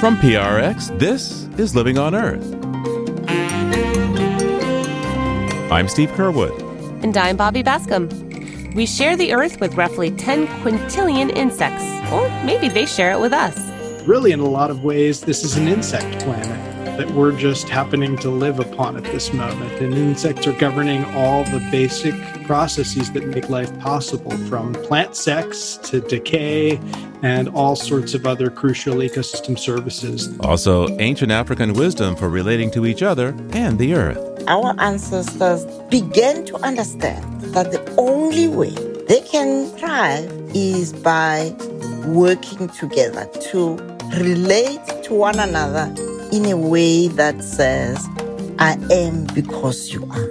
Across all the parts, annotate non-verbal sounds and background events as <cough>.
From PRX, this is Living on Earth. I'm Steve Curwood. And I'm Bobby Bascomb. We share the Earth with roughly 10 quintillion insects, or maybe they share it with us. Really, in a lot of ways, this is an insect planet that we're just happening to live upon at this moment. And insects are governing all the basic processes that make life possible, from plant sex to decay and all sorts of other crucial ecosystem services. Also, ancient African wisdom for relating to each other and the earth. Our ancestors began to understand that the only way they can thrive is by working together to relate to one another in a way that says, I am because you are.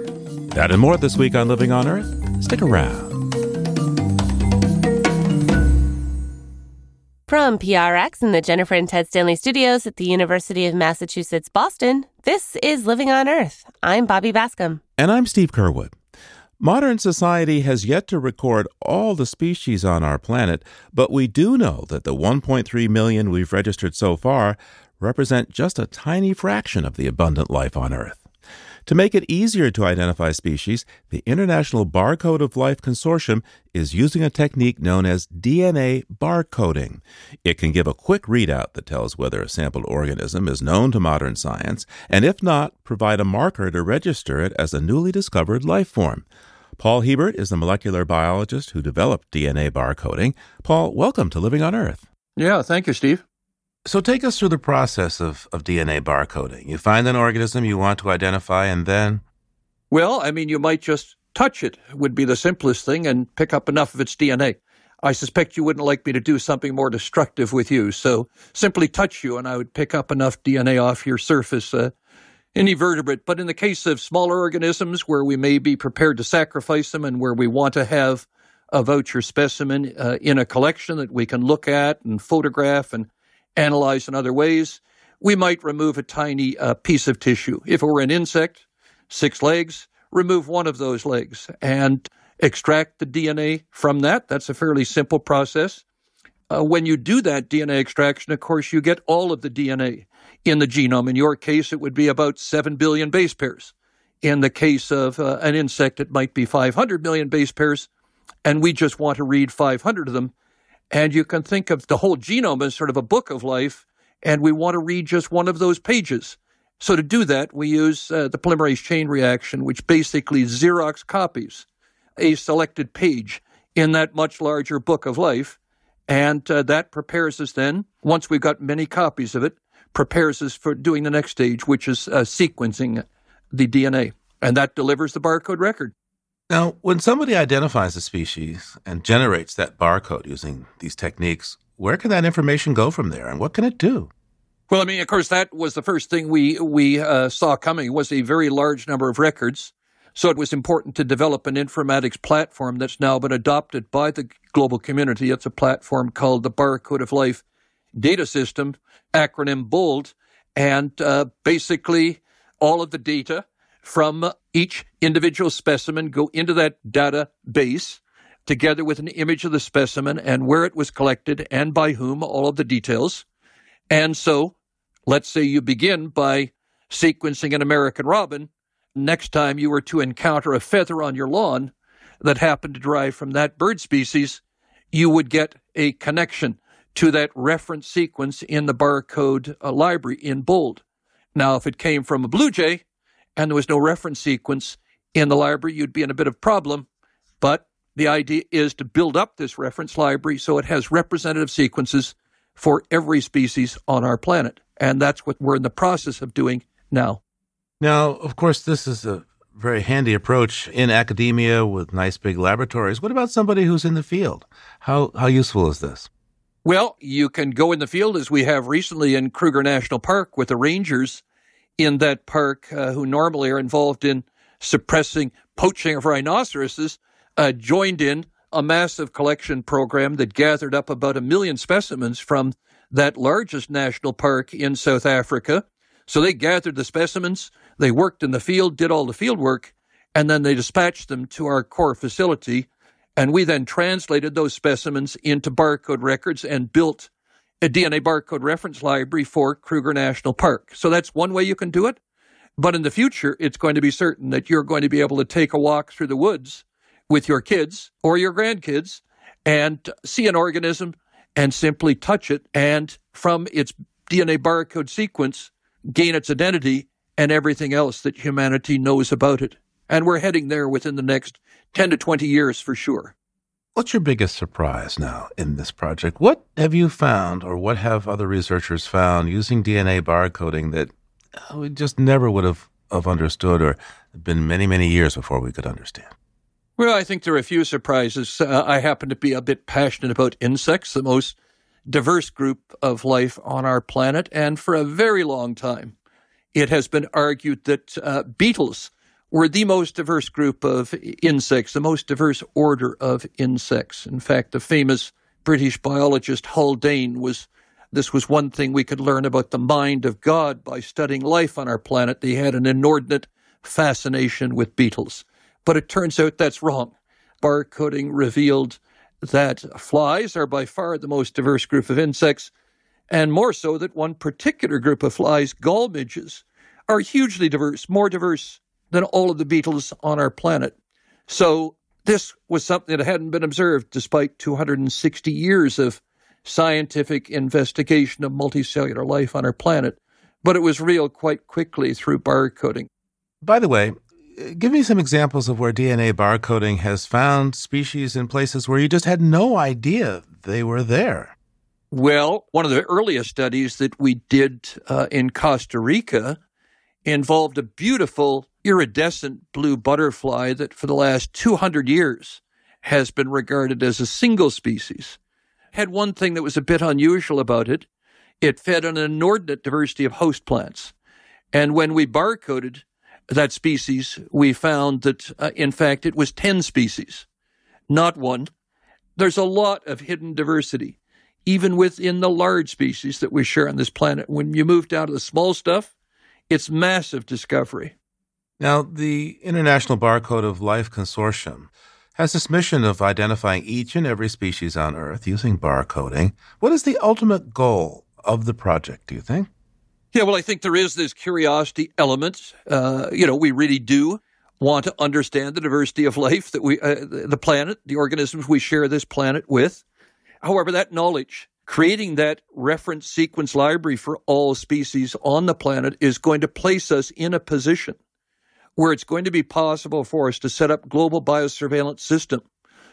That and more this week on Living on Earth. Stick around. From PRX in the Jennifer and Ted Stanley studios at the University of Massachusetts Boston, this is Living on Earth. I'm Bobby Bascomb. And I'm Steve Curwood. Modern society has yet to record all the species on our planet, but we do know that the 1.3 million we've registered so far represent just a tiny fraction of the abundant life on Earth. To make it easier to identify species, the International Barcode of Life Consortium is using a technique known as DNA barcoding. It can give a quick readout that tells whether a sampled organism is known to modern science, and if not, provide a marker to register it as a newly discovered life form. Paul Hebert is the molecular biologist who developed DNA barcoding. Paul, welcome to Living on Earth. Yeah, thank you, Steve. So take us through the process of, of DNA barcoding. You find an organism you want to identify, and then? Well, I mean, you might just touch it, would be the simplest thing, and pick up enough of its DNA. I suspect you wouldn't like me to do something more destructive with you, so simply touch you, and I would pick up enough DNA off your surface. Uh, any vertebrate, but in the case of smaller organisms where we may be prepared to sacrifice them and where we want to have a voucher specimen uh, in a collection that we can look at and photograph and analyze in other ways, we might remove a tiny uh, piece of tissue. If it were an insect, six legs, remove one of those legs and extract the DNA from that. That's a fairly simple process. Uh, when you do that DNA extraction, of course, you get all of the DNA in the genome. In your case, it would be about 7 billion base pairs. In the case of uh, an insect, it might be 500 million base pairs, and we just want to read 500 of them and you can think of the whole genome as sort of a book of life, and we want to read just one of those pages. So to do that, we use uh, the polymerase chain reaction, which basically Xerox copies a selected page in that much larger book of life. And uh, that prepares us then, once we've got many copies of it, prepares us for doing the next stage, which is uh, sequencing the DNA. And that delivers the barcode record. Now, when somebody identifies a species and generates that barcode using these techniques, where can that information go from there and what can it do? Well, I mean, of course, that was the first thing we we uh, saw coming was a very large number of records. So it was important to develop an informatics platform that's now been adopted by the global community. It's a platform called the Barcode of Life Data System, acronym BOLD, and uh, basically all of the data from each individual specimen go into that database together with an image of the specimen and where it was collected and by whom, all of the details. And so let's say you begin by sequencing an American robin. Next time you were to encounter a feather on your lawn that happened to derive from that bird species, you would get a connection to that reference sequence in the barcode uh, library in bold. Now, if it came from a blue jay, and there was no reference sequence in the library, you'd be in a bit of problem. But the idea is to build up this reference library so it has representative sequences for every species on our planet. And that's what we're in the process of doing now. Now, of course, this is a very handy approach in academia with nice big laboratories. What about somebody who's in the field? How, how useful is this? Well, you can go in the field as we have recently in Kruger National Park with the rangers in that park uh, who normally are involved in suppressing poaching of rhinoceroses uh, joined in a massive collection program that gathered up about a million specimens from that largest national park in South Africa. So they gathered the specimens, they worked in the field, did all the field work, and then they dispatched them to our core facility. And we then translated those specimens into barcode records and built a DNA barcode reference library for Kruger National Park. So that's one way you can do it. But in the future, it's going to be certain that you're going to be able to take a walk through the woods with your kids or your grandkids and see an organism and simply touch it and from its DNA barcode sequence gain its identity and everything else that humanity knows about it. And we're heading there within the next 10 to 20 years for sure. What's your biggest surprise now in this project? What have you found, or what have other researchers found using DNA barcoding that uh, we just never would have, have understood, or been many, many years before we could understand? Well, I think there are a few surprises. Uh, I happen to be a bit passionate about insects, the most diverse group of life on our planet. And for a very long time, it has been argued that uh, beetles were the most diverse group of insects, the most diverse order of insects. In fact, the famous British biologist Haldane was this was one thing we could learn about the mind of God by studying life on our planet. He had an inordinate fascination with beetles. But it turns out that's wrong. Barcoding revealed that flies are by far the most diverse group of insects, and more so that one particular group of flies, gall midges, are hugely diverse, more diverse than all of the beetles on our planet. So this was something that hadn't been observed despite 260 years of scientific investigation of multicellular life on our planet, but it was real quite quickly through barcoding. By the way, give me some examples of where DNA barcoding has found species in places where you just had no idea they were there. Well, one of the earliest studies that we did uh, in Costa Rica involved a beautiful iridescent blue butterfly that for the last 200 years has been regarded as a single species. Had one thing that was a bit unusual about it. It fed on an inordinate diversity of host plants. And when we barcoded that species, we found that, uh, in fact, it was 10 species, not one. There's a lot of hidden diversity, even within the large species that we share on this planet. When you move down to the small stuff, it's massive discovery. Now, the International Barcode of Life Consortium has this mission of identifying each and every species on Earth using barcoding. What is the ultimate goal of the project, do you think? Yeah, well, I think there is this curiosity element. Uh, you know, we really do want to understand the diversity of life that we, uh, the planet, the organisms we share this planet with. However, that knowledge, creating that reference sequence library for all species on the planet is going to place us in a position where it's going to be possible for us to set up global biosurveillance system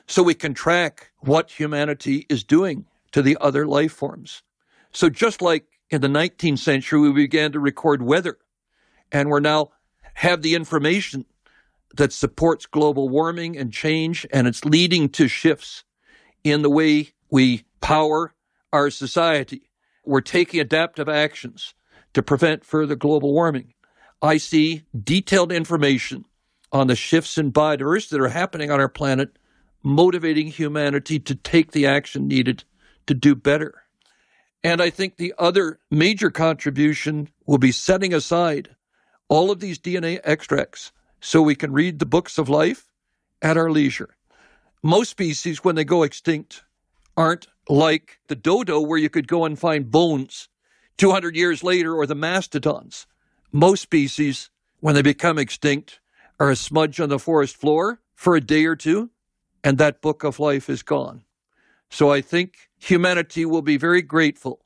so we can track what humanity is doing to the other life forms. So just like in the 19th century, we began to record weather, and we're now have the information that supports global warming and change, and it's leading to shifts in the way we power our society. We're taking adaptive actions to prevent further global warming. I see detailed information on the shifts in biodiversity that are happening on our planet, motivating humanity to take the action needed to do better. And I think the other major contribution will be setting aside all of these DNA extracts so we can read the books of life at our leisure. Most species, when they go extinct, aren't like the dodo, where you could go and find bones 200 years later, or the mastodons. Most species, when they become extinct, are a smudge on the forest floor for a day or two, and that book of life is gone. So I think humanity will be very grateful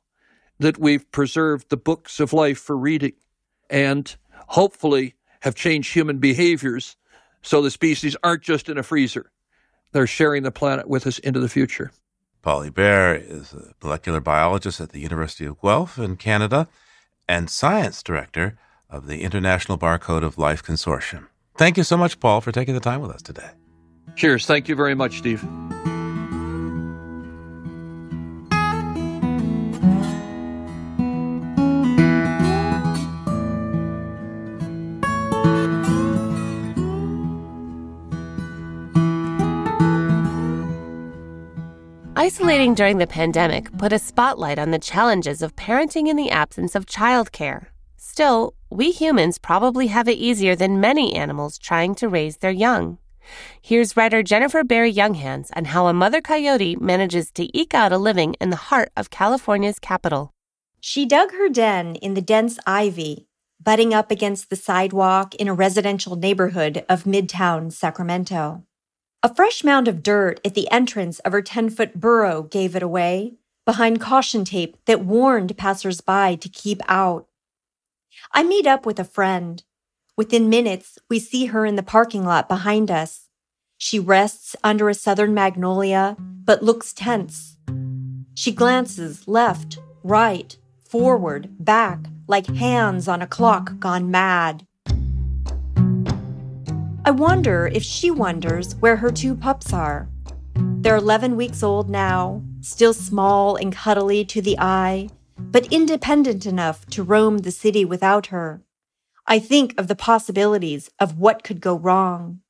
that we've preserved the books of life for reading and hopefully have changed human behaviors so the species aren't just in a freezer. They're sharing the planet with us into the future. Paul Hebert is a molecular biologist at the University of Guelph in Canada and science director of the International Barcode of Life Consortium. Thank you so much, Paul, for taking the time with us today. Cheers. Thank you very much, Steve. Isolating during the pandemic put a spotlight on the challenges of parenting in the absence of childcare. Still, we humans probably have it easier than many animals trying to raise their young. Here's writer Jennifer Berry Younghands on how a mother coyote manages to eke out a living in the heart of California's capital. She dug her den in the dense ivy, butting up against the sidewalk in a residential neighborhood of Midtown Sacramento. A fresh mound of dirt at the entrance of her 10 foot burrow gave it away, behind caution tape that warned passersby to keep out. I meet up with a friend. Within minutes, we see her in the parking lot behind us. She rests under a southern magnolia, but looks tense. She glances left, right, forward, back, like hands on a clock gone mad. I wonder if she wonders where her two pups are. They're 11 weeks old now, still small and cuddly to the eye, but independent enough to roam the city without her. I think of the possibilities of what could go wrong.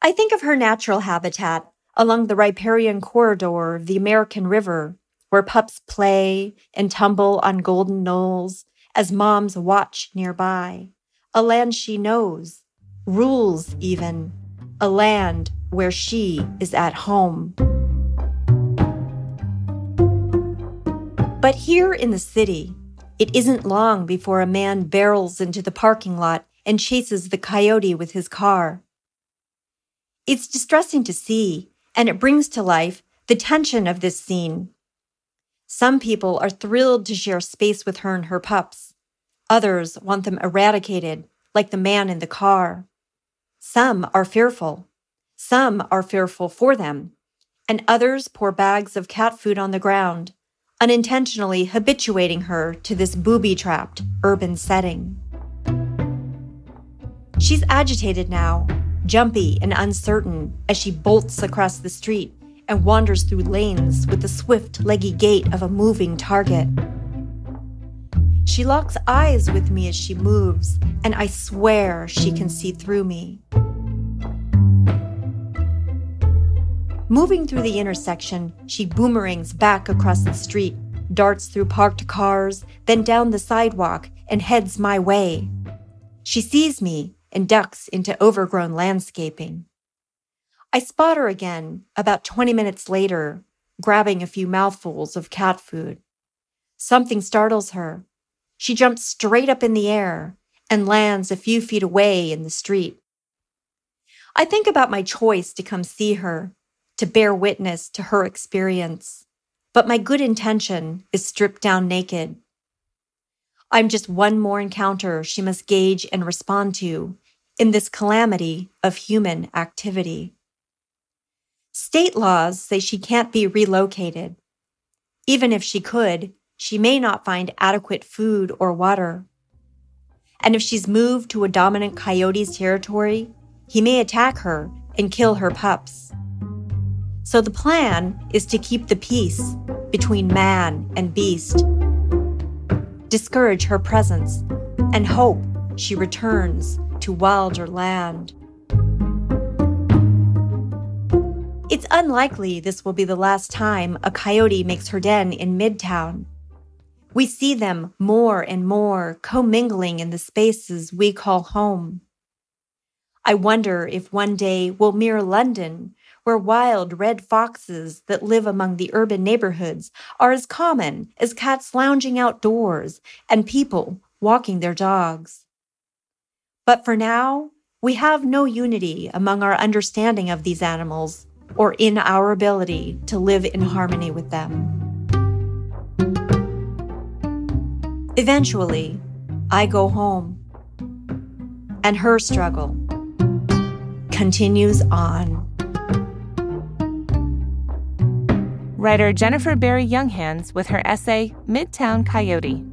I think of her natural habitat along the riparian corridor of the American River, where pups play and tumble on golden knolls as moms watch nearby. A land she knows, rules even, a land where she is at home. But here in the city, it isn't long before a man barrels into the parking lot and chases the coyote with his car. It's distressing to see, and it brings to life the tension of this scene some people are thrilled to share space with her and her pups. Others want them eradicated, like the man in the car. Some are fearful. Some are fearful for them. And others pour bags of cat food on the ground, unintentionally habituating her to this booby trapped urban setting. She's agitated now, jumpy and uncertain as she bolts across the street and wanders through lanes with the swift, leggy gait of a moving target. She locks eyes with me as she moves, and I swear she can see through me. Moving through the intersection, she boomerangs back across the street, darts through parked cars, then down the sidewalk, and heads my way. She sees me and ducks into overgrown landscaping. I spot her again about 20 minutes later, grabbing a few mouthfuls of cat food. Something startles her. She jumps straight up in the air and lands a few feet away in the street. I think about my choice to come see her, to bear witness to her experience, but my good intention is stripped down naked. I'm just one more encounter she must gauge and respond to in this calamity of human activity. State laws say she can't be relocated. Even if she could, she may not find adequate food or water. And if she's moved to a dominant coyote's territory, he may attack her and kill her pups. So the plan is to keep the peace between man and beast, discourage her presence, and hope she returns to wilder land. It's unlikely this will be the last time a coyote makes her den in Midtown. We see them more and more commingling in the spaces we call home. I wonder if one day we'll mirror London, where wild red foxes that live among the urban neighborhoods are as common as cats lounging outdoors and people walking their dogs. But for now, we have no unity among our understanding of these animals or in our ability to live in harmony with them. Eventually, I go home, and her struggle continues on. Writer Jennifer Barry Younghands with her essay Midtown Coyote.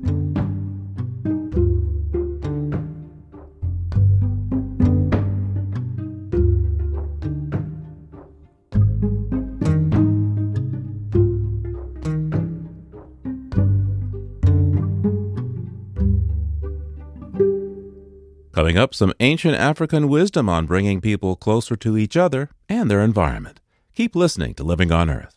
Coming up, some ancient African wisdom on bringing people closer to each other and their environment. Keep listening to Living on Earth.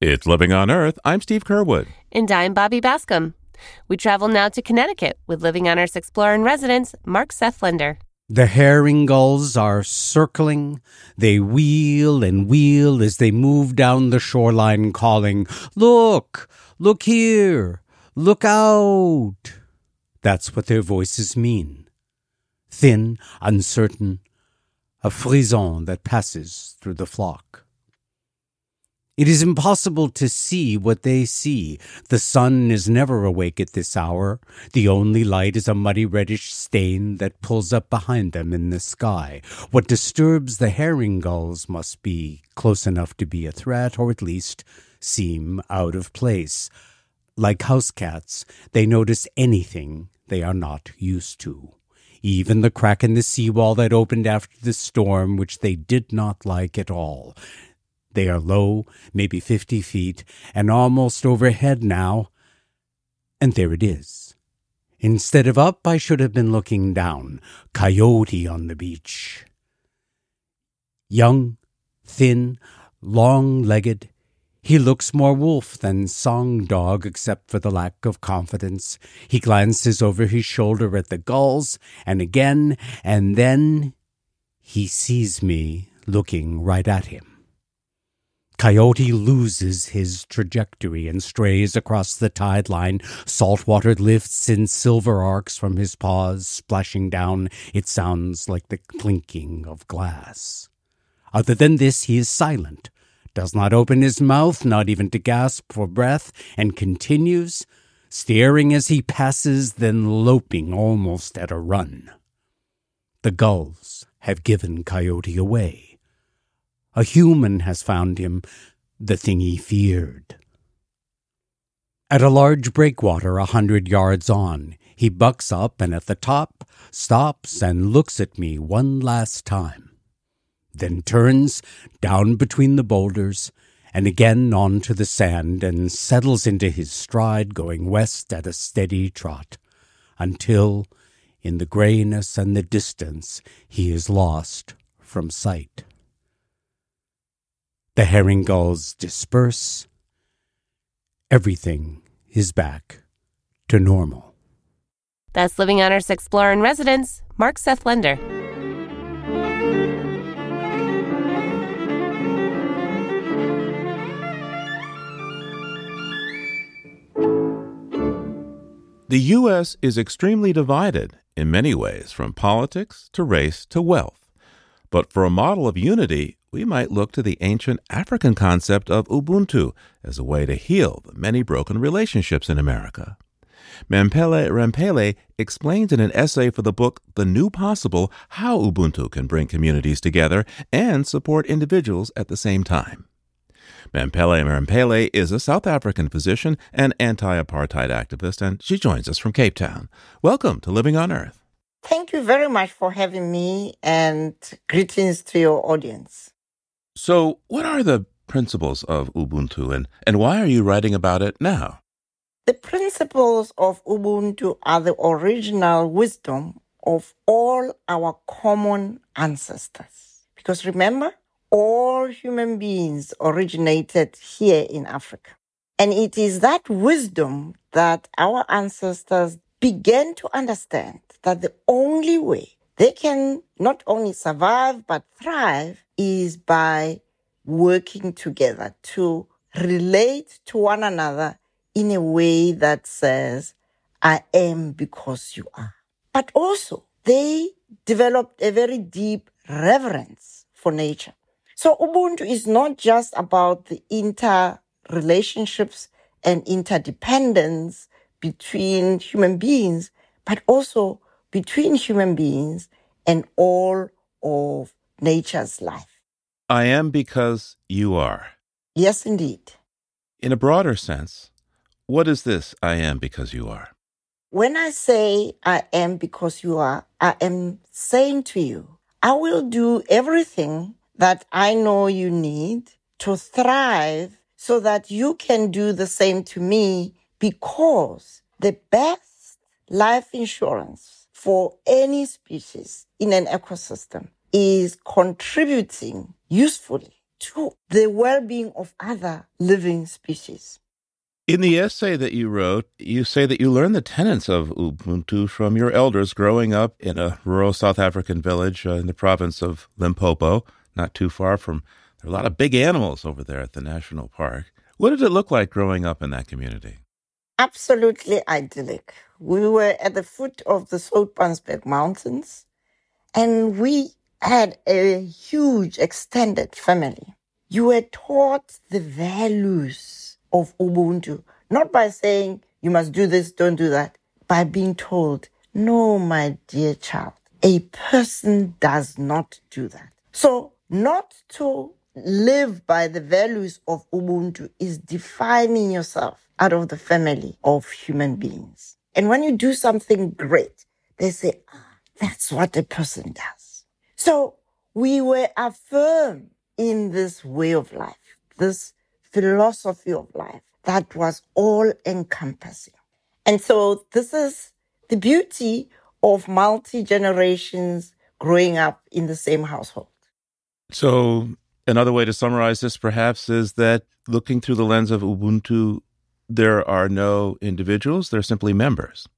It's Living on Earth. I'm Steve Curwood. And I'm Bobby Bascomb. We travel now to Connecticut with Living on Earth's explorer in residence, Mark Seth Lender. The herring gulls are circling. They wheel and wheel as they move down the shoreline, calling, Look! Look here! Look out! That's what their voices mean. Thin, uncertain, a frisson that passes through the flock. It is impossible to see what they see. The sun is never awake at this hour. The only light is a muddy reddish stain that pulls up behind them in the sky. What disturbs the herring gulls must be close enough to be a threat, or at least seem out of place. Like house cats, they notice anything they are not used to. Even the crack in the seawall that opened after the storm, which they did not like at all. They are low, maybe 50 feet, and almost overhead now. And there it is. Instead of up, I should have been looking down. Coyote on the beach. Young, thin, long legged, he looks more wolf than song dog, except for the lack of confidence. He glances over his shoulder at the gulls, and again, and then he sees me looking right at him. Coyote loses his trajectory and strays across the tide line. Salt water lifts in silver arcs from his paws, splashing down. It sounds like the clinking of glass. Other than this, he is silent, does not open his mouth, not even to gasp for breath, and continues, staring as he passes, then loping almost at a run. The gulls have given Coyote away. A human has found him, the thing he feared. At a large breakwater a hundred yards on, he bucks up and at the top stops and looks at me one last time, then turns down between the boulders and again onto the sand and settles into his stride going west at a steady trot until, in the grayness and the distance, he is lost from sight. The herring gulls disperse. Everything is back to normal. That's Living on Earth's Explorer in Residence, Mark Seth Lender. The U.S. is extremely divided in many ways, from politics to race to wealth. But for a model of unity, we might look to the ancient African concept of Ubuntu as a way to heal the many broken relationships in America. Mamphela Ramphele explains in an essay for the book The New Possible how Ubuntu can bring communities together and support individuals at the same time. Mamphela Ramphele is a South African physician and anti apartheid activist, and she joins us from Cape Town. Welcome to Living on Earth. Thank you very much for having me, and greetings to your audience. So, what are the principles of Ubuntu and, and why are you writing about it now? The principles of Ubuntu are the original wisdom of all our common ancestors. Because remember, all human beings originated here in Africa. And it is that wisdom that our ancestors began to understand that the only way they can not only survive but thrive is by working together to relate to one another in a way that says, I am because you are. But also, they developed a very deep reverence for nature. So Ubuntu is not just about the interrelationships and interdependence between human beings, but also between human beings and all of nature's life. I am because you are. Yes, indeed. In a broader sense, What is this I am because you are? When I say I am because you are, I am saying to you, I will do everything that I know you need to thrive so that you can do the same to me because the best life insurance for any species in an ecosystem is contributing usefully to the well-being of other living species. In the essay that you wrote, you say that you learned the tenets of Ubuntu from your elders growing up in a rural South African village uh, in the province of Limpopo, not too far from. There are a lot of big animals over there at the national park. What did it look like growing up in that community? Absolutely idyllic. We were at the foot of the Soutpansberg Mountains, and we had a huge extended family. You were taught the values of Ubuntu, not by saying you must do this, don't do that, by being told, no, my dear child, a person does not do that. So not to live by the values of Ubuntu is defining yourself out of the family of human beings. And when you do something great, they say, ah, that's what a person does. So we were affirmed in this way of life, this philosophy of life that was all encompassing. And so this is the beauty of multi generations growing up in the same household. So, another way to summarize this perhaps is that looking through the lens of Ubuntu, there are no individuals, they're simply members.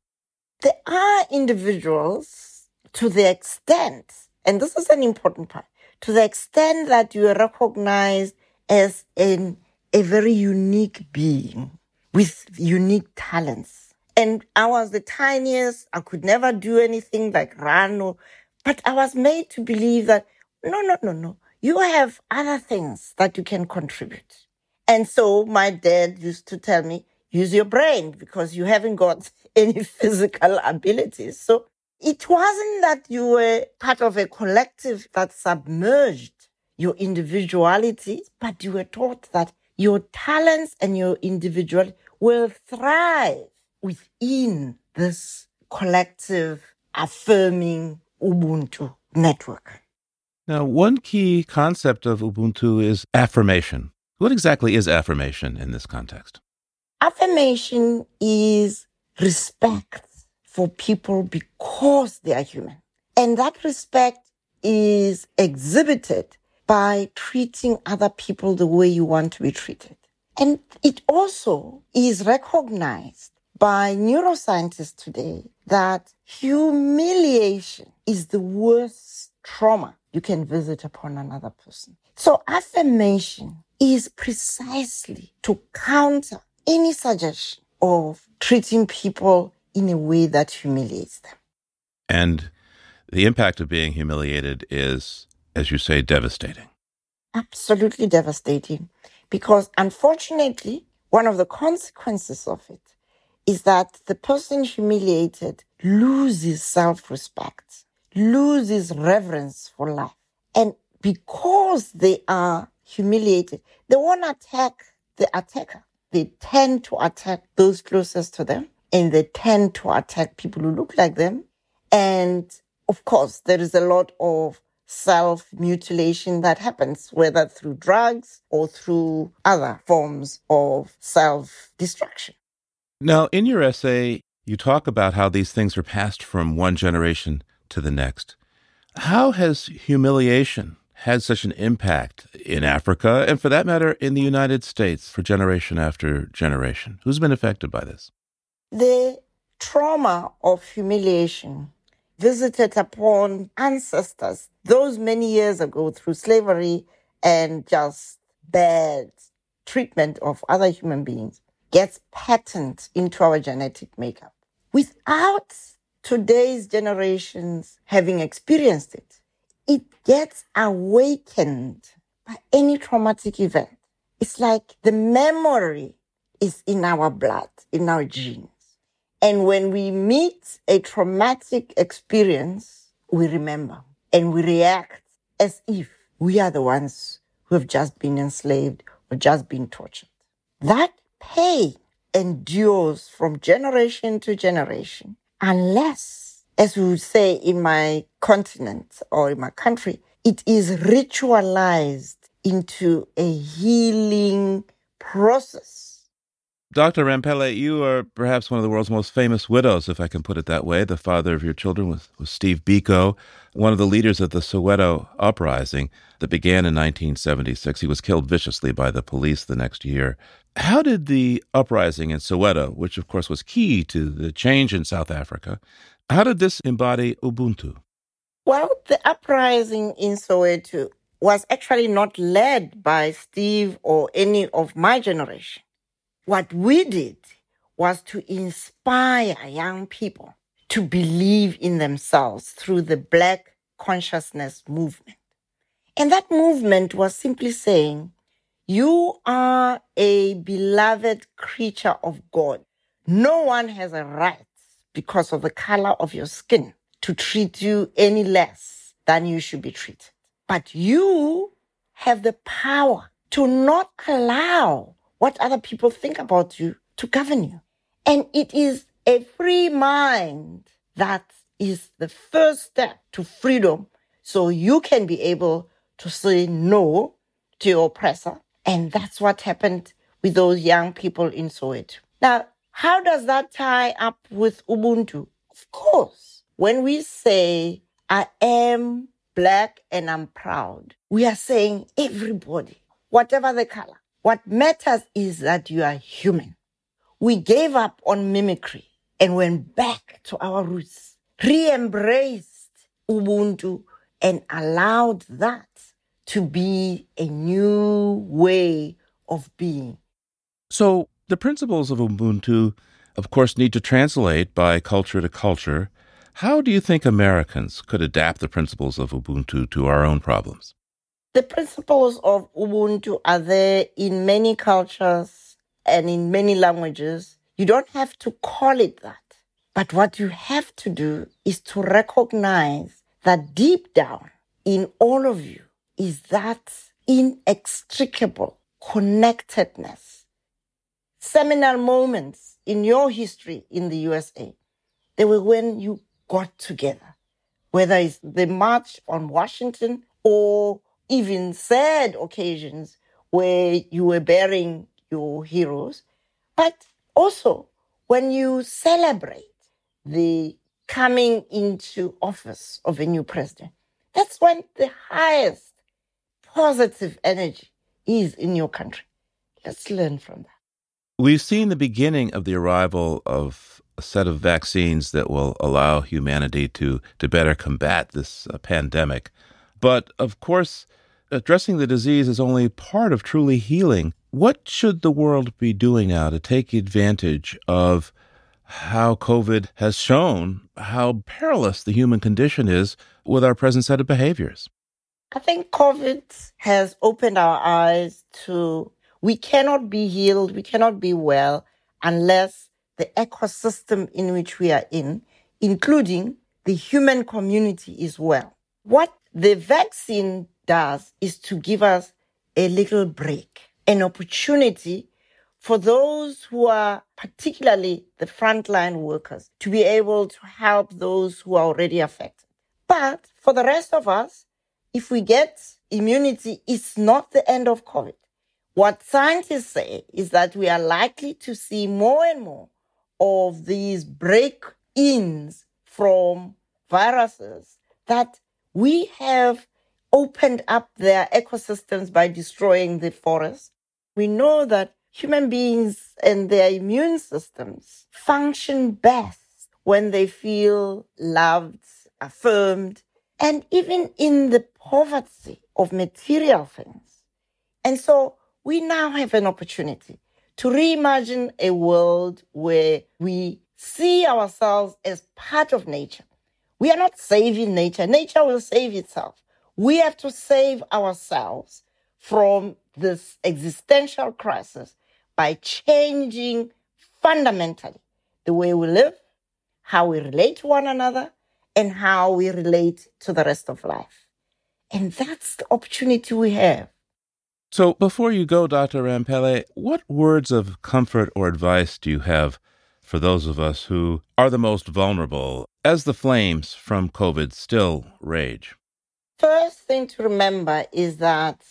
There are individuals to the extent, and this is an important part, to the extent that you are recognized as an a very unique being with unique talents. And I was the tiniest. I could never do anything like run or, but I was made to believe that no, no, no, no. You have other things that you can contribute. And so my dad used to tell me, use your brain because you haven't got <laughs> any physical abilities. So it wasn't that you were part of a collective that submerged your individuality, but you were taught that your talents and your individual will thrive within this collective affirming Ubuntu network. Now, one key concept of Ubuntu is affirmation. What exactly is affirmation in this context? Affirmation is respect for people because they are human. And that respect is exhibited by treating other people the way you want to be treated. And it also is recognized by neuroscientists today that humiliation is the worst trauma you can visit upon another person. So affirmation is precisely to counter any suggestion of treating people in a way that humiliates them. And the impact of being humiliated is as you say, devastating. Absolutely devastating. Because unfortunately, one of the consequences of it is that the person humiliated loses self respect, loses reverence for life. And because they are humiliated, they won't attack the attacker. They tend to attack those closest to them and they tend to attack people who look like them. And of course, there is a lot of self mutilation that happens, whether through drugs or through other forms of self destruction. Now, in your essay, you talk about how these things are passed from one generation to the next. How has humiliation had such an impact in Africa and, for that matter, in the United States for generation after generation? Who's been affected by this? The trauma of humiliation visited upon ancestors those many years ago through slavery and just bad treatment of other human beings gets patent into our genetic makeup. Without today's generations having experienced it, it gets awakened by any traumatic event. It's like the memory is in our blood, in our genes. And when we meet a traumatic experience, we remember and we react as if we are the ones who have just been enslaved or just been tortured. That pain endures from generation to generation unless, as we would say in my continent or in my country, it is ritualized into a healing process. Dr. Ramphele, you are perhaps one of the world's most famous widows, if I can put it that way. The father of your children was, was Steve Biko, one of the leaders of the Soweto uprising that began in 1976. He was killed viciously by the police the next year. How did the uprising in Soweto, which of course was key to the change in South Africa, how did this embody Ubuntu? Well, the uprising in Soweto was actually not led by Steve or any of my generation. What we did was to inspire young people to believe in themselves through the Black consciousness movement. And that movement was simply saying, you are a beloved creature of God. No one has a right because of the color of your skin to treat you any less than you should be treated. But you have the power to not allow what other people think about you to govern you. And it is a free mind that is the first step to freedom. So you can be able to say no to your oppressor. And that's what happened with those young people in Soweto. Now, how does that tie up with Ubuntu? Of course, when we say, I am black and I'm proud, we are saying everybody, whatever the color, what matters is that you are human. We gave up on mimicry and went back to our roots, re embraced Ubuntu, and allowed that to be a new way of being. So, the principles of Ubuntu, of course, need to translate by culture to culture. How do you think Americans could adapt the principles of Ubuntu to our own problems? The principles of Ubuntu are there in many cultures and in many languages. You don't have to call it that. But what you have to do is to recognize that deep down in all of you is that inextricable connectedness. Seminal moments in your history in the USA, they were when you got together, whether it's the March on Washington or even sad occasions where you were burying your heroes, but also when you celebrate the coming into office of a new president. That's when the highest positive energy is in your country. Let's learn from that. We've seen the beginning of the arrival of a set of vaccines that will allow humanity to, to better combat this uh, pandemic. But of course, addressing the disease is only part of truly healing. What should the world be doing now to take advantage of how COVID has shown how perilous the human condition is with our present set of behaviors? I think COVID has opened our eyes to we cannot be healed, we cannot be well unless the ecosystem in which we are in, including the human community, is well. What the vaccine does is to give us a little break, an opportunity for those who are particularly the frontline workers to be able to help those who are already affected. But for the rest of us, if we get immunity, it's not the end of COVID. What scientists say is that we are likely to see more and more of these break ins from viruses that we have opened up their ecosystems by destroying the forest. We know that human beings and their immune systems function best when they feel loved, affirmed, and even in the poverty of material things. And so we now have an opportunity to reimagine a world where we see ourselves as part of nature. We are not saving nature. Nature will save itself. We have to save ourselves from this existential crisis by changing fundamentally the way we live, how we relate to one another, and how we relate to the rest of life. And that's the opportunity we have. So, before you go, Dr. Ramphele, what words of comfort or advice do you have for those of us who are the most vulnerable as the flames from COVID still rage? First thing to remember is that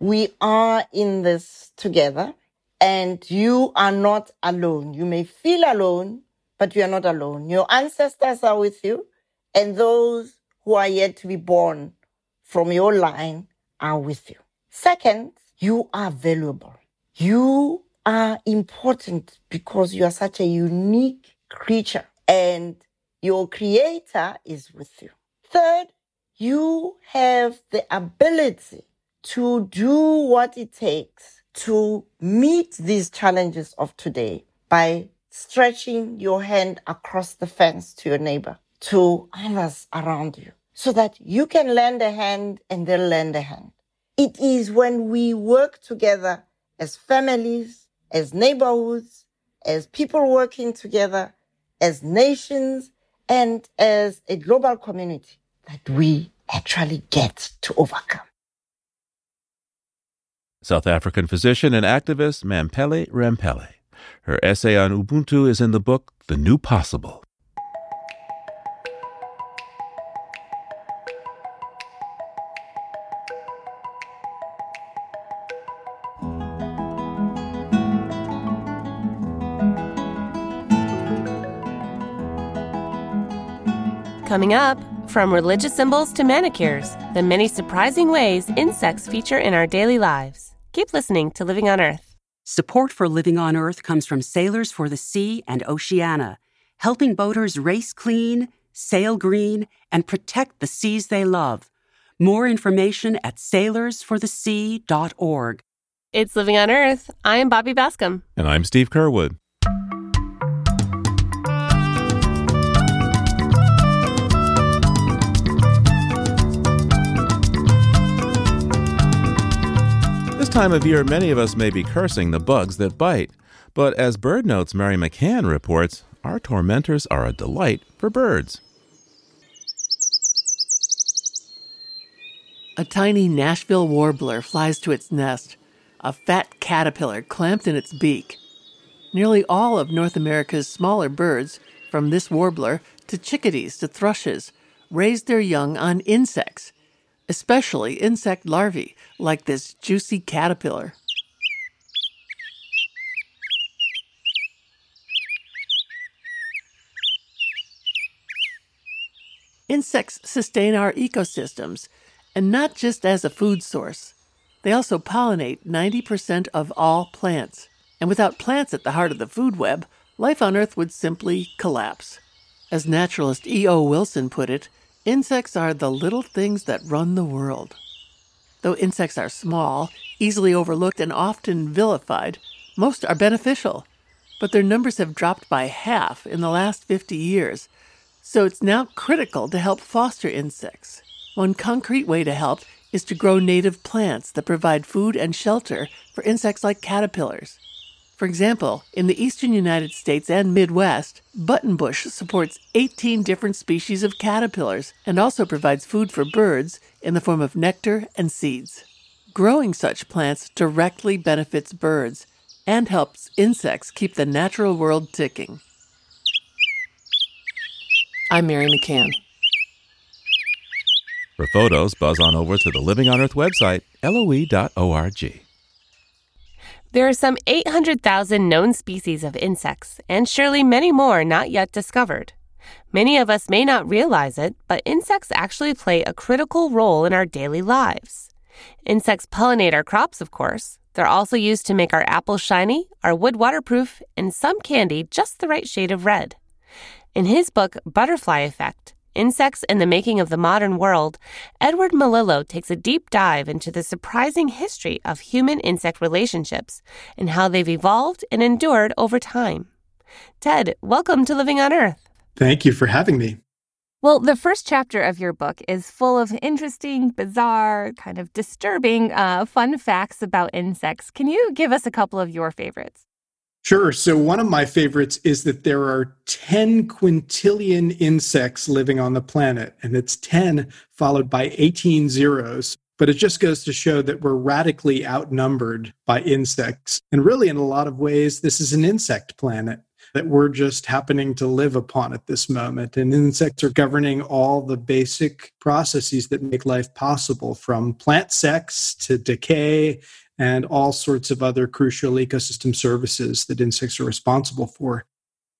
we are in this together and you are not alone. You may feel alone, but you are not alone. Your ancestors are with you, and those who are yet to be born from your line are with you. Second, you are valuable. You are important because you are such a unique creature and your creator is with you. Third, you have the ability to do what it takes to meet these challenges of today by stretching your hand across the fence to your neighbor, to others around you, so that you can lend a hand and they'll lend a hand. It is when we work together as families, as neighborhoods, as people working together, as nations, and as a global community that we actually get to overcome. South African physician and activist Mamphela Ramphele. Her essay on Ubuntu is in the book The New Possible. Coming up, from religious symbols to manicures, the many surprising ways insects feature in our daily lives. Keep listening to Living on Earth. Support for Living on Earth comes from Sailors for the Sea and Oceana, helping boaters race clean, sail green, and protect the seas they love. More information at sailorsforthesea.org. It's Living on Earth. I'm Bobby Bascomb. And I'm Steve Curwood. Time of year, many of us may be cursing the bugs that bite. But as BirdNote's Mary McCann reports, our tormentors are a delight for birds. A tiny Nashville warbler flies to its nest, a fat caterpillar clamped in its beak. Nearly all of North America's smaller birds, from this warbler to chickadees to thrushes, raise their young on insects especially insect larvae like this juicy caterpillar. Insects sustain our ecosystems, and not just as a food source. They also pollinate 90% of all plants. And without plants at the heart of the food web, life on Earth would simply collapse. As naturalist E.O. Wilson put it, Insects are the little things that run the world. Though insects are small, easily overlooked, and often vilified, most are beneficial. But their numbers have dropped by half in the last 50 years, so it's now critical to help foster insects. One concrete way to help is to grow native plants that provide food and shelter for insects like caterpillars. For example, in the eastern United States and Midwest, buttonbush supports 18 different species of caterpillars and also provides food for birds in the form of nectar and seeds. Growing such plants directly benefits birds and helps insects keep the natural world ticking. I'm Mary McCann. For photos, buzz on over to the Living on Earth website, loe.org. There are some 800,000 known species of insects, and surely many more not yet discovered. Many of us may not realize it, but insects actually play a critical role in our daily lives. Insects pollinate our crops, of course. They're also used to make our apples shiny, our wood waterproof, and some candy just the right shade of red. In his book, Butterfly Effect, Insects and the Making of the Modern World, Edward Melillo takes a deep dive into the surprising history of human insect relationships and how they've evolved and endured over time. Ted, welcome to Living on Earth. Thank you for having me. Well, the first chapter of your book is full of interesting, bizarre, kind of disturbing uh, fun facts about insects. Can you give us a couple of your favorites? Sure. So, one of my favorites is that there are 10 quintillion insects living on the planet, and it's 10 followed by 18 zeros. But it just goes to show that we're radically outnumbered by insects. And really, in a lot of ways, this is an insect planet that we're just happening to live upon at this moment. And insects are governing all the basic processes that make life possible, from plant sex to decay and all sorts of other crucial ecosystem services that insects are responsible for.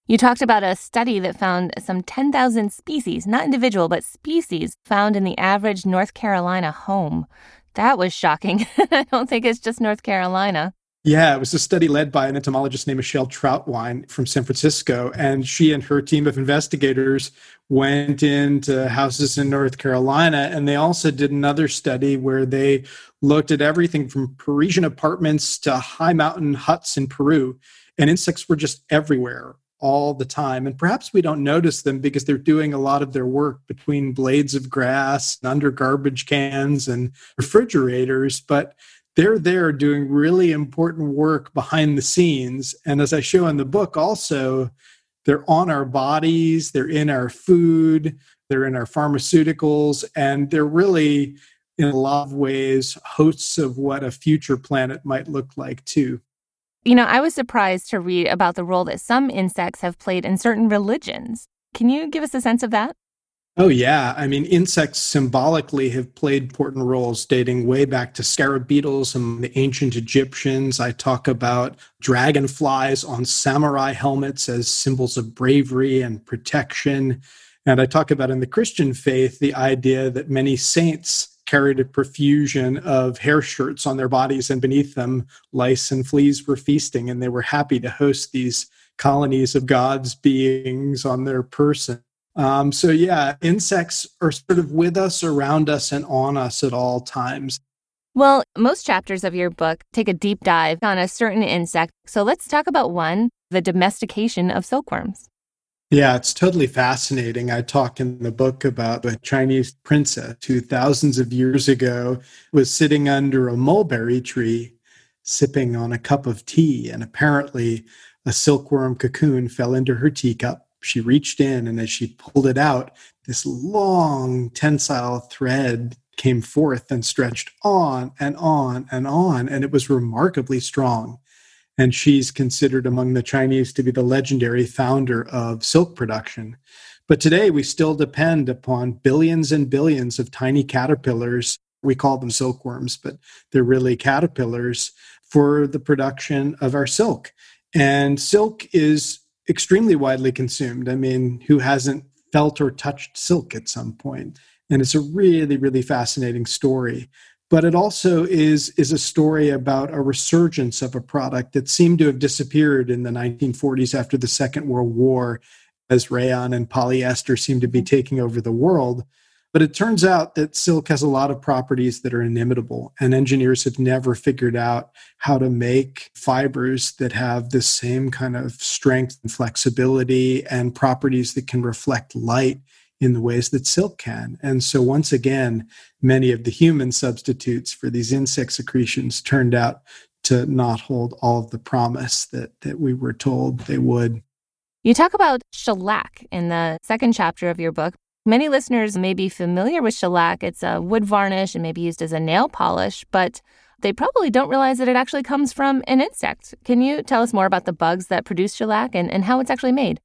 You talked about a study that found some 10,000 species, not individual, but species, found in the average North Carolina home. That was shocking. <laughs> I don't think it's just North Carolina. Yeah, it was a study led by an entomologist named Michelle Trautwein from San Francisco. And she and her team of investigators went into houses in North Carolina. And they also did another study where they looked at everything from Parisian apartments to high mountain huts in Peru. And insects were just everywhere all the time. And perhaps we don't notice them because they're doing a lot of their work between blades of grass and under garbage cans and refrigerators. But they're there doing really important work behind the scenes. And as I show in the book, also, they're on our bodies, they're in our food, they're in our pharmaceuticals, and they're really, in a lot of ways, hosts of what a future planet might look like, too. You know, I was surprised to read about the role that some insects have played in certain religions. Can you give us a sense of that? Oh, yeah. I mean, insects symbolically have played important roles dating way back to scarab beetles and the ancient Egyptians. I talk about dragonflies on samurai helmets as symbols of bravery and protection. And I talk about in the Christian faith the idea that many saints carried a profusion of hair shirts on their bodies, and beneath them, lice and fleas were feasting, and they were happy to host these colonies of God's beings on their person. Um, so, yeah, insects are sort of with us, around us, and on us at all times. Well, most chapters of your book take a deep dive on a certain insect. So let's talk about one the domestication of silkworms. Yeah, it's totally fascinating. I talk in the book about a Chinese princess who thousands of years ago was sitting under a mulberry tree, sipping on a cup of tea, and apparently a silkworm cocoon fell into her teacup. She reached in, and as she pulled it out, this long tensile thread came forth and stretched on and on and on, and it was remarkably strong and she's considered among the Chinese to be the legendary founder of silk production. But today we still depend upon billions and billions of tiny caterpillars. We call them silkworms, but they're really caterpillars for the production of our silk. And silk is extremely widely consumed. I mean, who hasn't felt or touched silk at some point? And it's a really, really fascinating story but it also is is a story about a resurgence of a product that seemed to have disappeared in the 1940s after the Second World War, as rayon and polyester seemed to be mm-hmm. taking over the world. But it turns out that silk has a lot of properties that are inimitable, and engineers have never figured out how to make fibers that have the same kind of strength and flexibility and properties that can reflect light in the ways that silk can. And so, once again, many of the human substitutes for these insect secretions turned out to not hold all of the promise that, that we were told they would. You talk about shellac in the second chapter of your book. Many listeners may be familiar with shellac. It's a wood varnish and may be used as a nail polish, but they probably don't realize that it actually comes from an insect. Can you tell us more about the bugs that produce shellac and, and how it's actually made?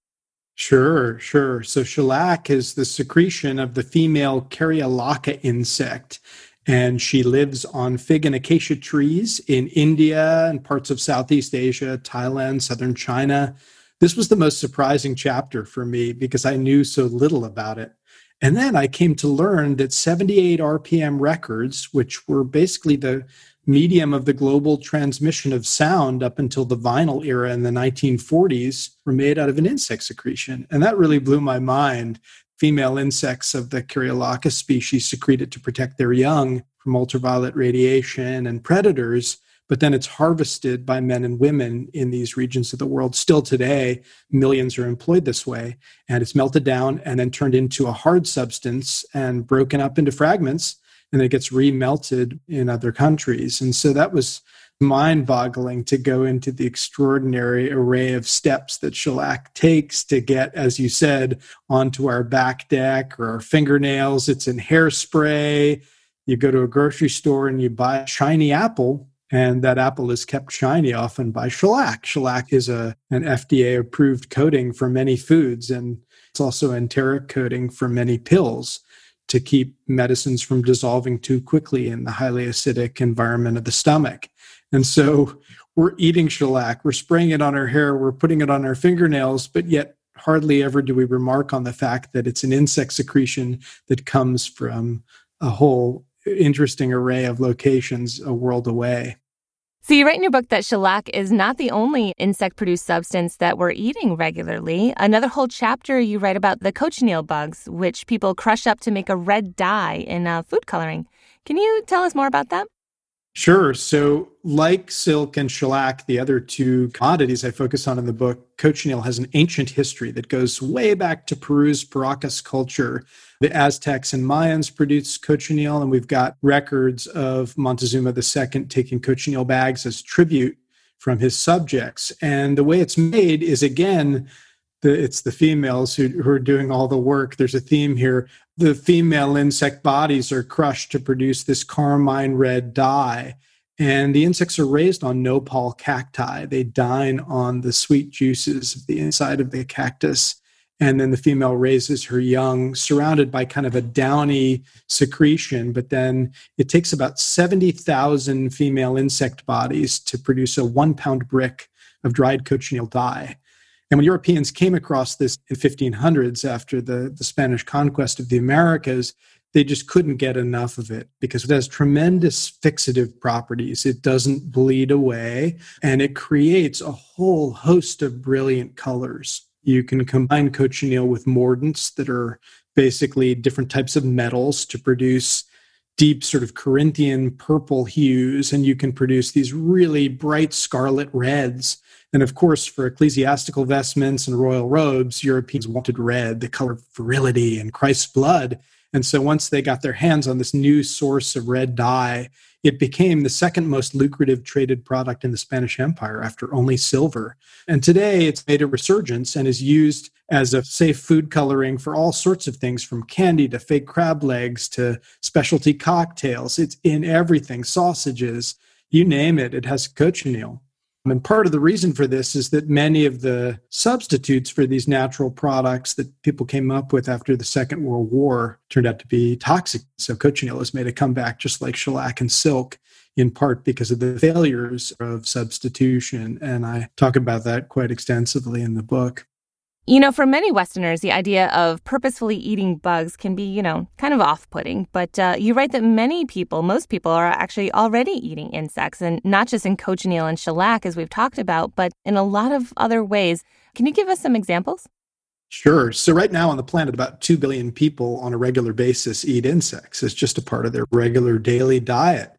Sure, sure. So shellac is the secretion of the female Kerria lacca insect, and she lives on fig and acacia trees in India and parts of Southeast Asia, Thailand, southern China. This was the most surprising chapter for me because I knew so little about it. And then I came to learn that 78 RPM records, which were basically the medium of the global transmission of sound up until the vinyl era in the 1940s were made out of an insect secretion. And that really blew my mind. Female insects of the Kerria lacca species secrete it to protect their young from ultraviolet radiation and predators, but then it's harvested by men and women in these regions of the world. Still today, millions are employed this way, and it's melted down and then turned into a hard substance and broken up into fragments and it gets remelted in other countries. And so that was mind boggling to go into the extraordinary array of steps that shellac takes to get, as you said, onto our back deck or our fingernails. It's in hairspray. You go to a grocery store and you buy a shiny apple, and that apple is kept shiny often by shellac. Shellac is a, an FDA approved coating for many foods, and it's also enteric coating for many pills to keep medicines from dissolving too quickly in the highly acidic environment of the stomach. And so we're eating shellac, we're spraying it on our hair, we're putting it on our fingernails, but yet hardly ever do we remark on the fact that it's an insect secretion that comes from a whole interesting array of locations a world away. So, you write in your book that shellac is not the only insect produced substance that we're eating regularly. Another whole chapter you write about the cochineal bugs, which people crush up to make a red dye in uh, food coloring. Can you tell us more about that? Sure. So, like silk and shellac, the other two commodities I focus on in the book, cochineal has an ancient history that goes way back to Peru's Paracas culture. The Aztecs and Mayans produced cochineal, and we've got records of Montezuma II taking cochineal bags as tribute from his subjects. And the way it's made is again, the, it's the females who, who are doing all the work. There's a theme here the female insect bodies are crushed to produce this carmine red dye. And the insects are raised on nopal cacti. They dine on the sweet juices of the inside of the cactus. And then the female raises her young, surrounded by kind of a downy secretion. But then it takes about 70,000 female insect bodies to produce a one pound brick of dried cochineal dye. And when Europeans came across this in 1500s after the, the Spanish conquest of the Americas, they just couldn't get enough of it because it has tremendous fixative properties. It doesn't bleed away and it creates a whole host of brilliant colors. You can combine cochineal with mordants that are basically different types of metals to produce deep sort of Corinthian purple hues, and you can produce these really bright scarlet reds and of course, for ecclesiastical vestments and royal robes, Europeans wanted red, the color of virility and Christ's blood. And so once they got their hands on this new source of red dye, it became the second most lucrative traded product in the Spanish Empire after only silver. And today it's made a resurgence and is used as a safe food coloring for all sorts of things from candy to fake crab legs to specialty cocktails. It's in everything, sausages, you name it, it has cochineal. And part of the reason for this is that many of the substitutes for these natural products that people came up with after the Second World War turned out to be toxic. So cochineal has made a comeback just like shellac and silk, in part because of the failures of substitution. And I talk about that quite extensively in the book. You know, for many Westerners, the idea of purposefully eating bugs can be, you know, kind of off putting. But uh, you write that many people, most people, are actually already eating insects, and not just in cochineal and shellac, as we've talked about, but in a lot of other ways. Can you give us some examples? Sure. So, right now on the planet, about 2 billion people on a regular basis eat insects. It's just a part of their regular daily diet.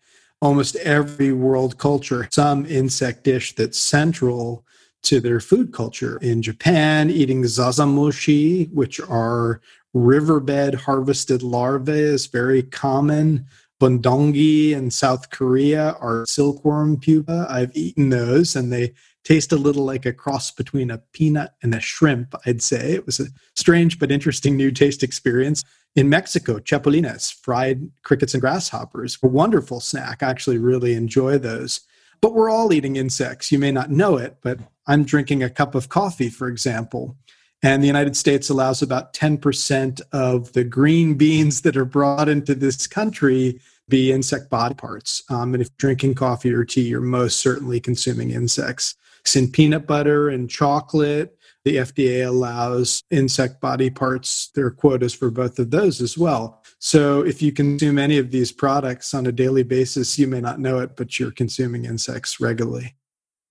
Almost every world culture, some insect dish that's central to their food culture. In Japan, eating zazamushi, which are riverbed harvested larvae, is very common. Beondegi in South Korea are silkworm pupa. I've eaten those and they taste a little like a cross between a peanut and a shrimp, I'd say. It was a strange but interesting new taste experience. In Mexico, chapulines, fried crickets and grasshoppers, a wonderful snack. I actually really enjoy those. But we're all eating insects. You may not know it, but I'm drinking a cup of coffee, for example. And the United States allows about 10% of the green beans that are brought into this country be insect body parts. Um, and if drinking coffee or tea, you're most certainly consuming insects. In peanut butter and chocolate, the FDA allows insect body parts. There are quotas for both of those as well. So if you consume any of these products on a daily basis, you may not know it, but you're consuming insects regularly.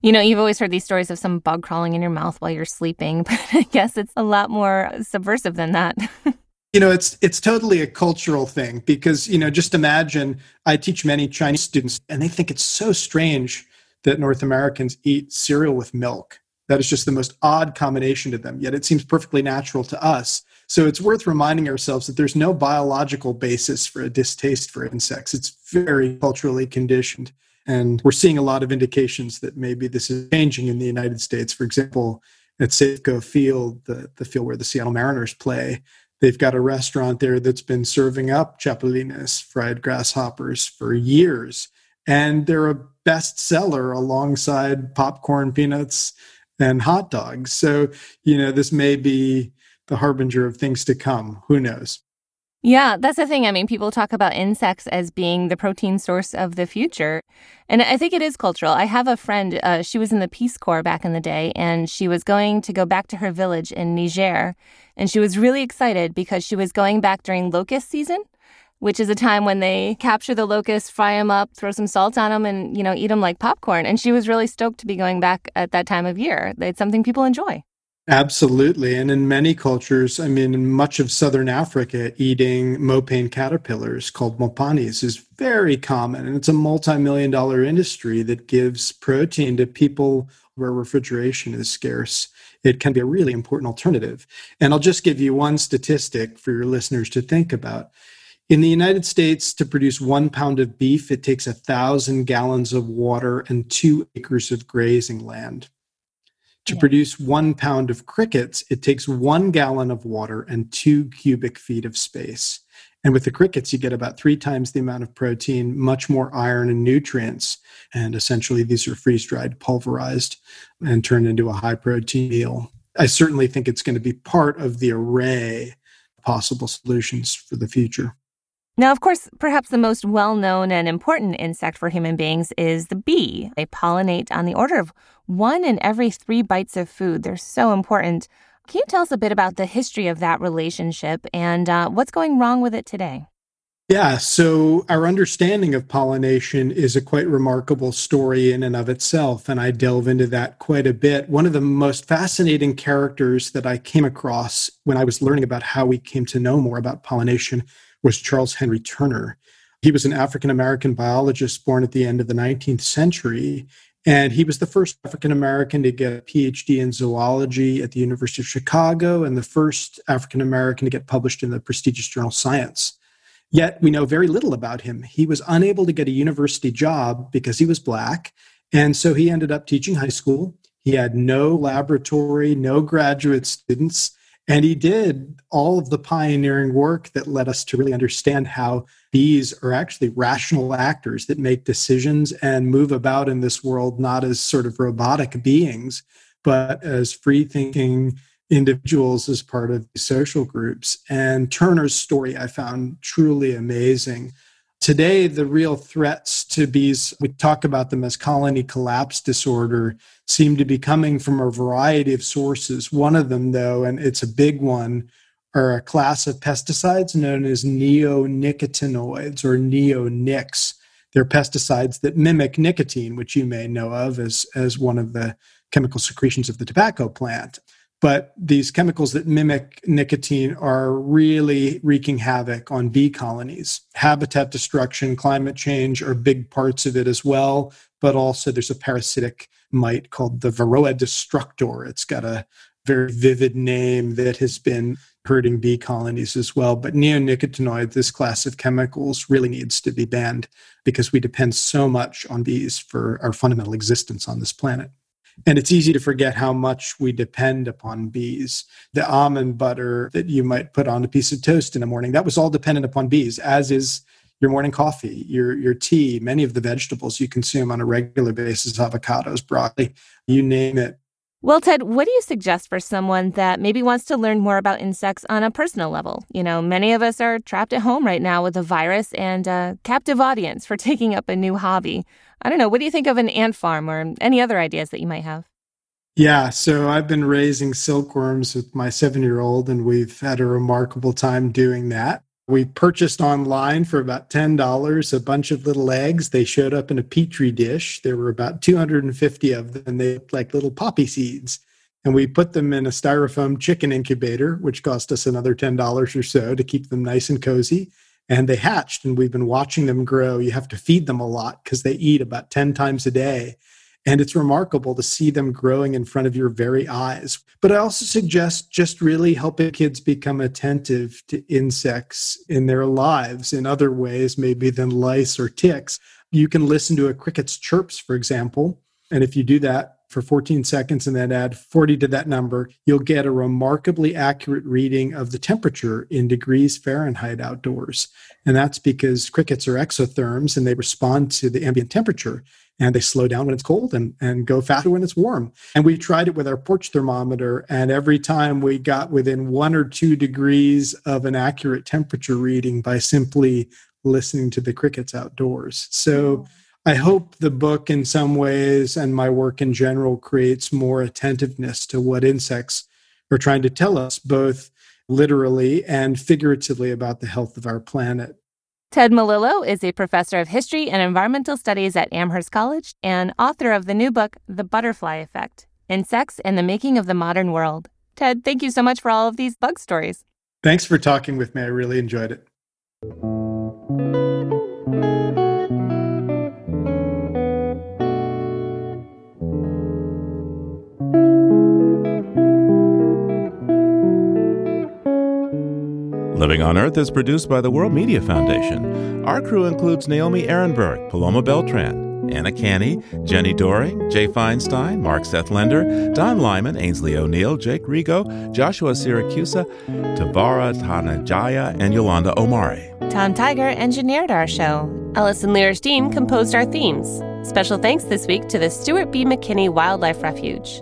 You know, you've always heard these stories of some bug crawling in your mouth while you're sleeping, <laughs> but I guess it's a lot more subversive than that. <laughs> you know, it's it's totally a cultural thing because, you know, just imagine I teach many Chinese students and they think it's so strange that North Americans eat cereal with milk. That is just the most odd combination to them, yet it seems perfectly natural to us. So it's worth reminding ourselves that there's no biological basis for a distaste for insects. It's very culturally conditioned. And we're seeing a lot of indications that maybe this is changing in the United States. For example, at Safeco Field, the, the field where the Seattle Mariners play, They've got a restaurant there that's been serving up chapulines, fried grasshoppers, for years. And they're a bestseller alongside popcorn, peanuts, and hot dogs. So, you know, this may be the harbinger of things to come. Who knows? Yeah, that's the thing. I mean, people talk about insects as being the protein source of the future. And I think it is cultural. I have a friend, uh, she was in the Peace Corps back in the day, and she was going to go back to her village in Niger. And she was really excited because she was going back during locust season, which is a time when they capture the locusts, fry them up, throw some salt on them, and, you know, eat them like popcorn. And she was really stoked to be going back at that time of year. It's something people enjoy. Absolutely. And in many cultures, I mean, in much of southern Africa, eating mopane caterpillars called mopanis is very common. And it's a multi million dollar industry that gives protein to people where refrigeration is scarce. It can be a really important alternative. And I'll just give you one statistic for your listeners to think about. In the United States, to produce one pound of beef, it takes a thousand gallons of water and two acres of grazing land. To yeah. produce one pound of crickets, it takes one gallon of water and two cubic feet of space. And with the crickets, you get about three times the amount of protein, much more iron and nutrients. And essentially, these are freeze dried, pulverized, and turned into a high protein meal. I certainly think it's going to be part of the array of possible solutions for the future. Now, of course, perhaps the most well known and important insect for human beings is the bee. They pollinate on the order of one in every three bites of food. They're so important. Can you tell us a bit about the history of that relationship and uh, what's going wrong with it today? Yeah, so our understanding of pollination is a quite remarkable story in and of itself, and I delve into that quite a bit. One of the most fascinating characters that I came across when I was learning about how we came to know more about pollination was Charles Henry Turner. He was an African American biologist born at the end of the 19th century. And he was the first African American to get a PhD in zoology at the University of Chicago and the first African American to get published in the prestigious journal Science. Yet we know very little about him. He was unable to get a university job because he was black. And so he ended up teaching high school. He had no laboratory, no graduate students. And he did all of the pioneering work that led us to really understand how bees are actually rational actors that make decisions and move about in this world not as sort of robotic beings, but as free thinking individuals as part of social groups. And Turner's story I found truly amazing. Today, the real threats to bees, we talk about them as colony collapse disorder, seem to be coming from a variety of sources. One of them, though, and it's a big one, are a class of pesticides known as neonicotinoids or neonics. They're pesticides that mimic nicotine, which you may know of as, as one of the chemical secretions of the tobacco plant. But these chemicals that mimic nicotine are really wreaking havoc on bee colonies. Habitat destruction, climate change are big parts of it as well. But also, there's a parasitic mite called the Varroa destructor. It's got a very vivid name that has been hurting bee colonies as well. But neonicotinoid, this class of chemicals, really needs to be banned because we depend so much on bees for our fundamental existence on this planet. And it's easy to forget how much we depend upon bees. The almond butter that you might put on a piece of toast in the morning, that was all dependent upon bees, as is your morning coffee, your, your tea, many of the vegetables you consume on a regular basis, avocados, broccoli, you name it. Well, Ted, what do you suggest for someone that maybe wants to learn more about insects on a personal level? You know, many of us are trapped at home right now with a virus and a captive audience for <laughs> taking up a new hobby. I don't know. What do you think of an ant farm or any other ideas that you might have? Yeah, so I've been raising silkworms with my seven year old, and we've had a remarkable time doing that. We purchased online for about $10 a bunch of little eggs. They showed up in a petri dish. There were about 250 of them. They looked like little poppy seeds. And we put them in a styrofoam chicken incubator, which cost us another $10 or so to keep them nice and cozy and they hatched and we've been watching them grow you have to feed them a lot because they eat about 10 times a day and it's remarkable to see them growing in front of your very eyes. But i also suggest just really helping kids become attentive to insects in their lives in other ways maybe than lice or ticks. You can listen to a cricket's chirps for example. And if you do that for 14 seconds and then add 40 to that number, you'll get a remarkably accurate reading of the temperature in degrees Fahrenheit outdoors. And that's because crickets are exotherms and they respond to the ambient temperature and they slow down when it's cold and, and go faster when it's warm. And we tried it with our porch thermometer, and every time we got within one or two degrees of an accurate temperature reading by simply listening to the crickets outdoors. So I hope the book, in some ways, and my work in general, creates more attentiveness to what insects are trying to tell us, both literally and figuratively, about the health of our planet. Ted Melillo is a professor of history and environmental studies at Amherst College and author of the new book, The Butterfly Effect Insects and the Making of the Modern World. Ted, thank you so much for all of these bug stories. Thanks for talking with me. I really enjoyed it. Living on Earth is produced by the World Media Foundation. Our crew includes Naomi Arenberg, Paloma Beltran, Anna Canny, Jenni Doering, Jay Feinstein, Mark Seth Lender, Don Lyman, Aynsley O'Neill, Jake Rigo, Joshua Siracusa, Tavara Tanajaya, and Yolanda Omari. Tom Tiger engineered our show. Ellison Lierstein composed our themes. Special thanks this week to the Stewart B. McKinney Wildlife Refuge.